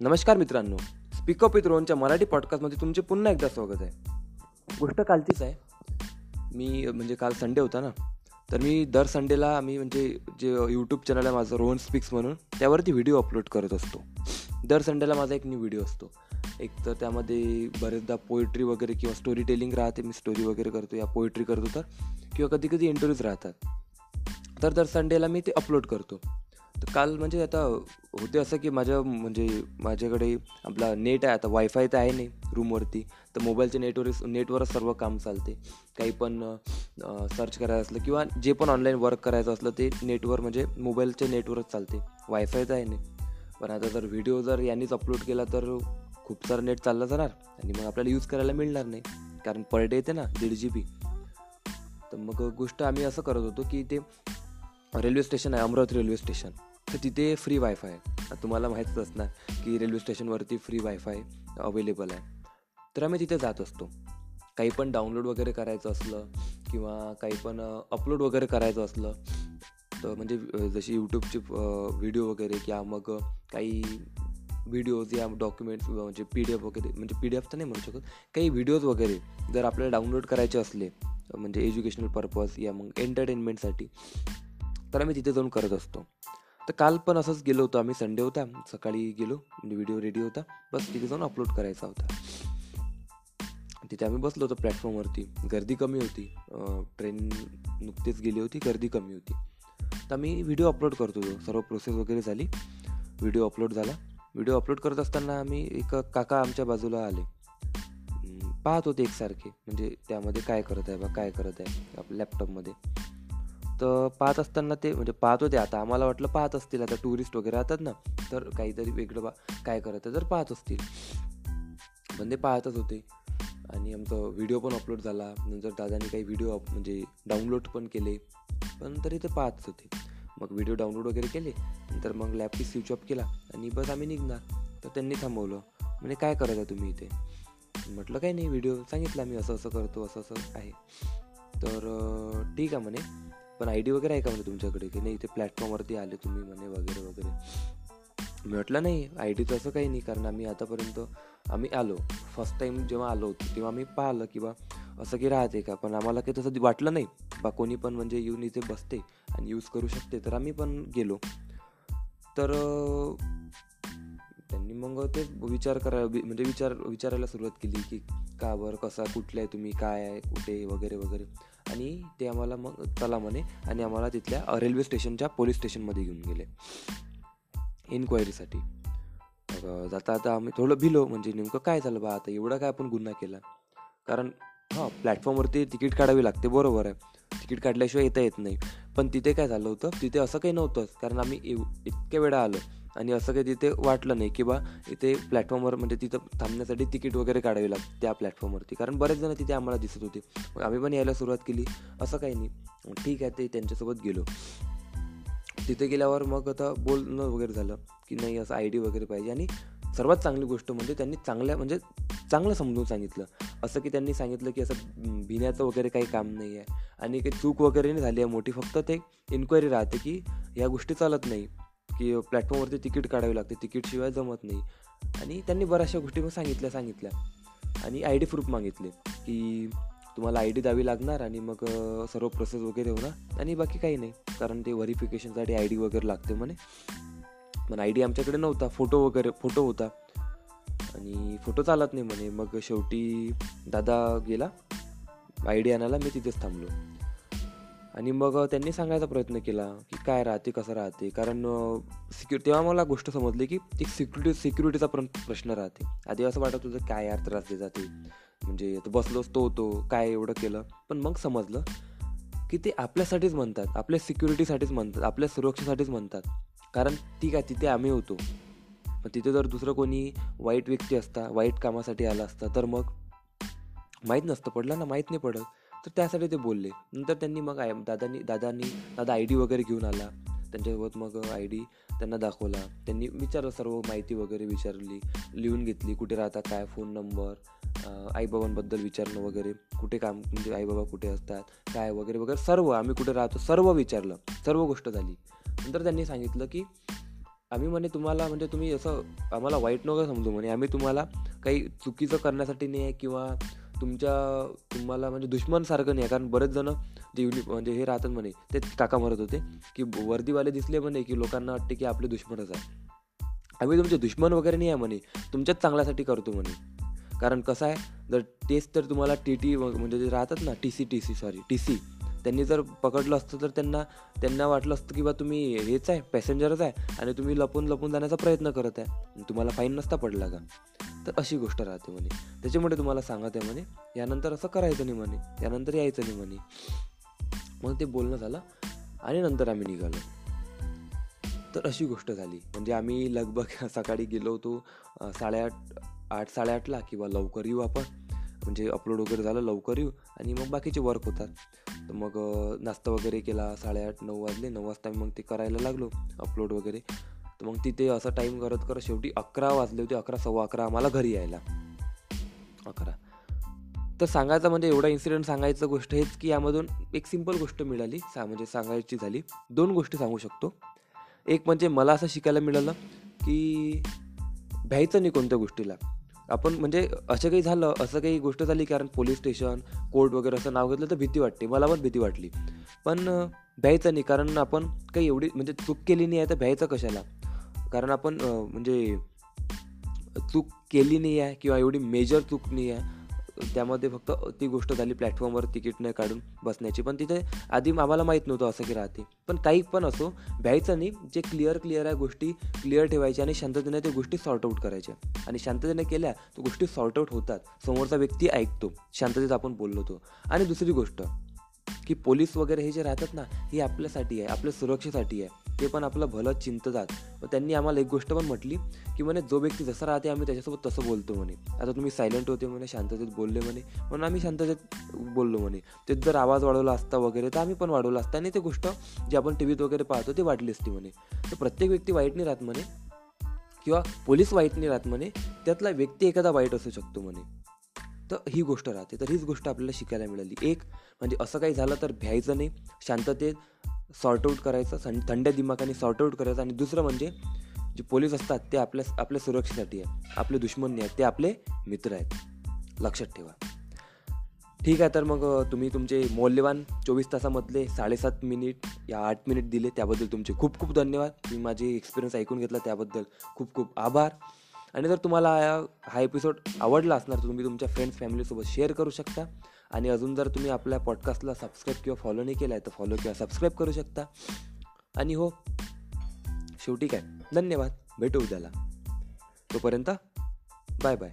नमस्कार मित्रांनो. Speak up with रोहनच्या मराठी पॉडकास्टमध्ये तुमचे पुन्हा एकदा स्वागत आहे. गोष्ट कालचीच आहे. मी म्हणजे काल संडे होता ना. तर मी दर संडेला आम्ही म्हणजे जे यूट्यूब चॅनल आहे माझं रोहन स्पीक्स म्हणून त्यावरती व्हिडिओ अपलोड करत असतो. दर संडेला माझा एक न्यू व्हिडिओ असतो. एक तर त्यामध्ये बरेचदा पोएट्री वगैरे किंवा स्टोरी टेलिंग राहते मी स्टोरी वगैरे करतो या पोएट्री करतो तर किंवा कधी कधी इंटरव्ह्यूज राहतात. तर दर संडेला मी ते अपलोड करतो. तर काल म्हणजे आता होते असं की माझ्या म्हणजे माझ्याकडे आपला नेट आहे आता वायफाय तर आहे नाही रूमवरती तर मोबाईलच्या नेटवर नेटवरच सर्व काम चालते. काही पण सर्च करायचं असलं किंवा जे पण ऑनलाईन वर्क करायचं असलं ते नेटवर म्हणजे मोबाईलच्या नेटवरच चालते. वायफाय तर आहे नाही. पण आता जर व्हिडिओ जर यांनीच अपलोड केला तर खूप सारं नेट चाललं जाणार. आणि मग आपल्याला यूज करायला मिळणार नाही. कारण पर डे येते ना दीड जी बी तर मग गोष्ट आम्ही असं करत होतो की ते रेल्वे स्टेशन आहे अमरावती रेल्वे स्टेशन. तर तिथे फ्री वायफाय आहे. तुम्हाला माहीतच असणार की रेल्वे स्टेशनवरती फ्री वायफाय अवेलेबल आहे. तर आम्ही तिथे जात असतो. काही पण डाउनलोड वगैरे करायचं असलं किंवा काही पण अपलोड वगैरे करायचं असलं तर म्हणजे जशी यूट्यूबचे व्हिडिओ वगैरे किंवा मग काही व्हिडिओज या डॉक्युमेंट्स म्हणजे पी डी एफ वगैरे म्हणजे पी डी एफ तर नाही म्हणू शकत काही व्हिडिओज वगैरे जर आपल्याला डाउनलोड करायचे असले म्हणजे एज्युकेशनल पर्पज या मग एंटरटेनमेंटसाठी तर आम्ही तिथे जाऊन करत असतो. तर काल पण असंच गेलो होतो आम्ही संडे होता. सकाळी गेलो म्हणजे व्हिडिओ रेडी होता. बस तिथे जाऊन अपलोड करायचा होता. तिथे आम्ही बसलो होतो प्लॅटफॉर्मवरती गर्दी कमी होती. ट्रेन नुकतीच गेली होती गर्दी कमी होती. तर आम्ही व्हिडिओ अपलोड करतो सर्व प्रोसेस वगैरे झाली. व्हिडिओ अपलोड झाला. व्हिडिओ अपलोड करत असताना आम्ही एक काका आमच्या बाजूला आले. पाहत होते एकसारखे. म्हणजे त्यामध्ये काय करत आहे बा काय करत आहे? आपल्या लॅपटॉपमध्ये तर पाहत असताना ते म्हणजे पाहत होते. आता आम्हाला वाटलं पाहत असतील. आता टुरिस्ट वगैरे राहतात ना तर काहीतरी वेगळं बा काय करत तर पाहत असतील. पण ते पाहतच होते. आणि आमचा व्हिडिओ पण अपलोड झाला. नंतर दादाने काही व्हिडिओ म्हणजे डाउनलोड पण केले. पण तरी ते पाहतच होते. मग व्हिडिओ डाउनलोड वगैरे केले. नंतर मग लॅपटॉप स्विच ऑफ केला. आणि बस आम्ही निघणार. तर त्यांनी थांबवलं. म्हणजे काय करत आहे तुम्ही इथे? म्हटलं काही नाही व्हिडिओ सांगितलं आम्ही. असं असं करतो असं असं आहे. तर ठीक आहे म्हणे. पण आय डी वगैरे आहे का म्हणे तुमच्याकडे? की नाही ते प्लॅटफॉर्मवरती आले तुम्ही म्हणे वगैरे वगैरे. मी म्हटलं नाही आय डी असं काही नाही कारण आम्ही आतापर्यंत आम्ही आलो. फर्स्ट टाईम जेव्हा आलो होतो तेव्हा आम्ही पाहिलं की बा असं की राहते का? पण आम्हाला काही तसं वाटलं नाही. बा कोणी पण म्हणजे येऊन इथे बसते आणि यूज करू शकते तर आम्ही पण गेलो. तर त्यांनी मग ते विचार करा म्हणजे विचार विचारायला सुरुवात केली की का बरं कसा कुठलं आहे तुम्ही? काय आहे? कुठे? वगैरे वगैरे. आणि ते आम्हाला मग चला म्हणे आणि आम्हाला तिथल्या रेल्वे स्टेशनच्या पोलीस स्टेशनमध्ये घेऊन गेले. इन्क्वायरीसाठी मग जाता आता आम्ही थोडं भिलो म्हणजे नेमकं काय झालं बा आता एवढा काय आपण गुन्हा केला? कारण हां प्लॅटफॉर्मवरती तिकीट काढावी लागते बरोबर आहे. तिकीट काढल्याशिवाय येता येत नाही. पण तिथे काय झालं होतं? तिथे असं काही नव्हतंच कारण आम्ही इतक्या वेळा आलो. आणि असं काही तिथे वाटलं नाही की बा इथे प्लॅटफॉर्मवर म्हणजे तिथं थांबण्यासाठी तिकीट वगैरे काढावी लागते त्या प्लॅटफॉर्मवरती कारण बरेच जण तिथे आम्हाला दिसत होते. मग आम्ही पण यायला सुरुवात केली. असं काही नाही. ठीक आहे ते त्यांच्यासोबत गेलो. तिथे गेल्यावर मग आता बोलणं वगैरे झालं की नाही असं आय डी वगैरे पाहिजे. आणि सर्वात चांगली गोष्ट म्हणजे त्यांनी चांगल्या म्हणजे चांगलं समजून सांगितलं. असं की त्यांनी सांगितलं की असं भिण्याचं वगैरे काही काम नाही आहे. आणि काही चूक वगैरे नाही झाली आहे. मोठी फक्त ते इन्क्वायरी राहते की ह्या गोष्टी चालत नाही. की प्लॅटफॉर्मवरती तिकीट काढावी लागते. तिकीटशिवाय जमत नाही. आणि त्यांनी बऱ्याचशा गोष्टी मग सांगितल्या सांगितल्या. आणि आय डी प्रूफ मागितले की तुम्हाला आय डी द्यावी लागणार आणि मग सर्व प्रोसेस वगैरे होणार आणि बाकी काही नाही. कारण ते व्हेरिफिकेशनसाठी आय डी वगैरे लागते म्हणे. पण आय डी आमच्याकडे नव्हता. फोटो वगैरे फोटो होता. आणि फोटो चालत नाही म्हणे. मग शेवटी दादा गेला. आय डी आणायला मी तिथेच थांबलो. आणि मग त्यांनी सांगायचा प्रयत्न केला की काय राहते कसं राहते? कारण सिक्यु तेव्हा मला गोष्ट समजली की एक सिक्युरिटी सिक्युरिटीचा पण प्रश्न राहते. आधी असं वाटत होतं काय यार त्रास दे जाते. म्हणजे बसलोच तो होतो काय एवढं केलं? पण मग समजलं की ते आपल्यासाठीच म्हणतात आपल्या सिक्युरिटीसाठीच म्हणतात आपल्या सुरक्षेसाठीच म्हणतात. कारण ती काय तिथे आम्ही होतो. पण तिथे जर दुसरं कोणी वाईट व्यक्ती असता वाईट कामासाठी आला असता तर मग माहीत नसतं पडलं ना माहीत नाही पडत. तर त्यासाठी ते बोलले. नंतर त्यांनी मग आय दादानी दादानी दादा आय डी वगैरे घेऊन आला. त्यांच्यासोबत मग आय डी त्यांना दाखवला. त्यांनी विचारलं सर्व माहिती वगैरे विचारली लिहून घेतली कुठे राहता काय फोन नंबर आईबाबांबद्दल विचारणं वगैरे कुठे काम म्हणजे आईबाबा कुठे असतात काय वगैरे वगैरे सर्व आम्ही कुठे राहतो सर्व विचारलं. सर्व गोष्ट झाली. नंतर त्यांनी सांगितलं की आम्ही म्हणे तुम्हाला म्हणजे तुम्ही असं आम्हाला वाईट नका समजू म्हणे. आम्ही तुम्हाला काही चुकीचं करण्यासाठी नाही आहे किंवा तुमच्या तुम्हाला म्हणजे दुश्मनसारखं नाही आहे. कारण बरेच जण जे युनि म्हणजे हे राहतात म्हणे ते काका मारत होते. की वर्दीवाले दिसले म्हणे की लोकांना वाटते की आपले दुश्मनच आहे. आम्ही तुमचे दुश्मन वगैरे नाही आहे म्हणे. तुमच्याच चांगल्यासाठी करतो म्हणे. कारण कसं आहे जर तेच तर तुम्हाला टी टी म्हणजे जे राहतात ना T C T C sorry T C त्यांनी जर पकडलं असतं तर त्यांना त्यांना वाटलं असतं की बा तुम्ही हेच आहे पॅसेंजरच आहे. आणि तुम्ही लपून लपून जाण्याचा प्रयत्न करत आहे. तुम्हाला फाईन नसता पडला का? तर अशी गोष्ट राहते म्हणे. त्याच्यामुळे तुम्हाला सांगत आहे म्हणे यानंतर असं करायचं नाही म्हणे यानंतर यायचं नाही म्हणे. मग ते बोलणं झालं आणि नंतर आम्ही निघालो. तर अशी गोष्ट झाली. म्हणजे आम्ही लगभग सकाळी गेलो होतो साडेआठ आठ साडेआठला किंवा लवकर येऊ आपण. म्हणजे अपलोड वगैरे झालं लवकर येऊ आणि मग बाकीचे वर्क होतात. तर मग नाश्ता वगैरे केला साडेआठ नऊ वाजले नऊ वाजता मग ते करायला लागलो अपलोड वगैरे. तर मग तिथे असं टाईम करत करत शेवटी अकरा वाजले होते अकरा सव्वा अकरा आम्हाला घरी यायला. अकरा. तर सांगायचं म्हणजे एवढा इन्सिडेंट सांगायचं गोष्ट हेच की यामधून एक सिंपल गोष्ट मिळाली सा म्हणजे सांगायची झाली. दोन गोष्टी सांगू शकतो. एक म्हणजे मला असं शिकायला मिळालं की भ्यायचं नाही कोणत्या गोष्टीला. आपण म्हणजे असं काही झालं असं काही गोष्ट झाली कारण पोलीस स्टेशन कोर्ट वगैरे असं नाव घेतलं तर भीती वाटते मला पण भीती वाटली. पण भ्यायचं नाही कारण आपण काही एवढी म्हणजे चूक केली नाही आहे तर भ्यायचं कशाला? कारण आपण म्हणजे चूक केली नाही आहे किंवा एवढी मेजर चूक नाही आहे त्यामध्ये फक्त ती गोष्ट झाली प्लॅटफॉर्मवर तिकीट नाही काढून बसण्याची. पण तिथे आधी आम्हाला माहीत नव्हतं असं की राहते. पण काही पण असो भ्यायचं नाही जे क्लिअर क्लिअर आहे गोष्टी क्लिअर ठेवायच्या आणि शांततेने त्या गोष्टी सॉर्ट आऊट करायच्या. आणि शांततेने केल्या तर गोष्टी सॉर्ट आऊट होतात. समोरचा व्यक्ती ऐकतो शांततेत आपण बोललो तो. आणि दुसरी गोष्ट की पोलीस वगैरे हे जे राहतात ना हे आपल्यासाठी आहे आपल्या सुरक्षेसाठी आहे. ते पण आपलं भलं चिंततात. व त्यांनी आम्हाला एक गोष्ट पण म्हटली की म्हणे जो व्यक्ती जसा राहते आम्ही त्याच्यासोबत तसं बोलतो म्हणे. आता तुम्ही सायलेंट होते म्हणे शांततेत बोलले म्हणे. म्हणून आम्ही शांततेत बोललो म्हणे. ते जर आवाज वाढवला असता वगैरे तर आम्ही पण वाढवला असता. आणि ते गोष्ट जी आपण टी व्हीत वगैरे पाहतो ते वाढली असती म्हणे. तर प्रत्येक व्यक्ती वाईट नाही राहत म्हणे. किंवा पोलीस वाईट नाही राहत म्हणे. त्यातला व्यक्ती एखादा वाईट असू शकतो म्हणे. तर ही गोष्ट राहते. तर हीच गोष्ट आपल्याला शिकायला मिळाली. एक म्हणजे असं काही झालं तर भ्यायचं नाही. शांततेत सॉर्ट करायचं करायचं थंड दिमाखाने सॉर्टआऊट करायचं आणि दुसरं म्हणजे जे पोलीस असतात ते आपल्या आपल्या सुरक्षेसाठी आहे आपले दुश्मन नाही आहेत ते आपले मित्र आहेत. लक्षात ठेवा. ठीक आहे तर मग तुम्ही तुमचे मौल्यवान चोवीस तासामधले साडेसात मिनिट या आठ मिनिट दिले त्याबद्दल तुमचे खूप खूप धन्यवाद. मी माझे एक्सपिरियन्स ऐकून घेतला त्याबद्दल खूप खूप आभार. आणि जर तुम्हाला हा एपिसोड आवडला असणार तर तुम्ही तुमच्या फ्रेंड्स फॅमिलीसोबत शेअर करू शकता. आणि अजून जर तुम्ही आपल्या पॉडकास्टला सबस्क्राईब किंवा फॉलो नाही केला आहे तर फॉलो किंवा सबस्क्राईब करू शकता. आणि हो शेवटी काय? धन्यवाद. भेटू उद्याला. तोपर्यंत बाय बाय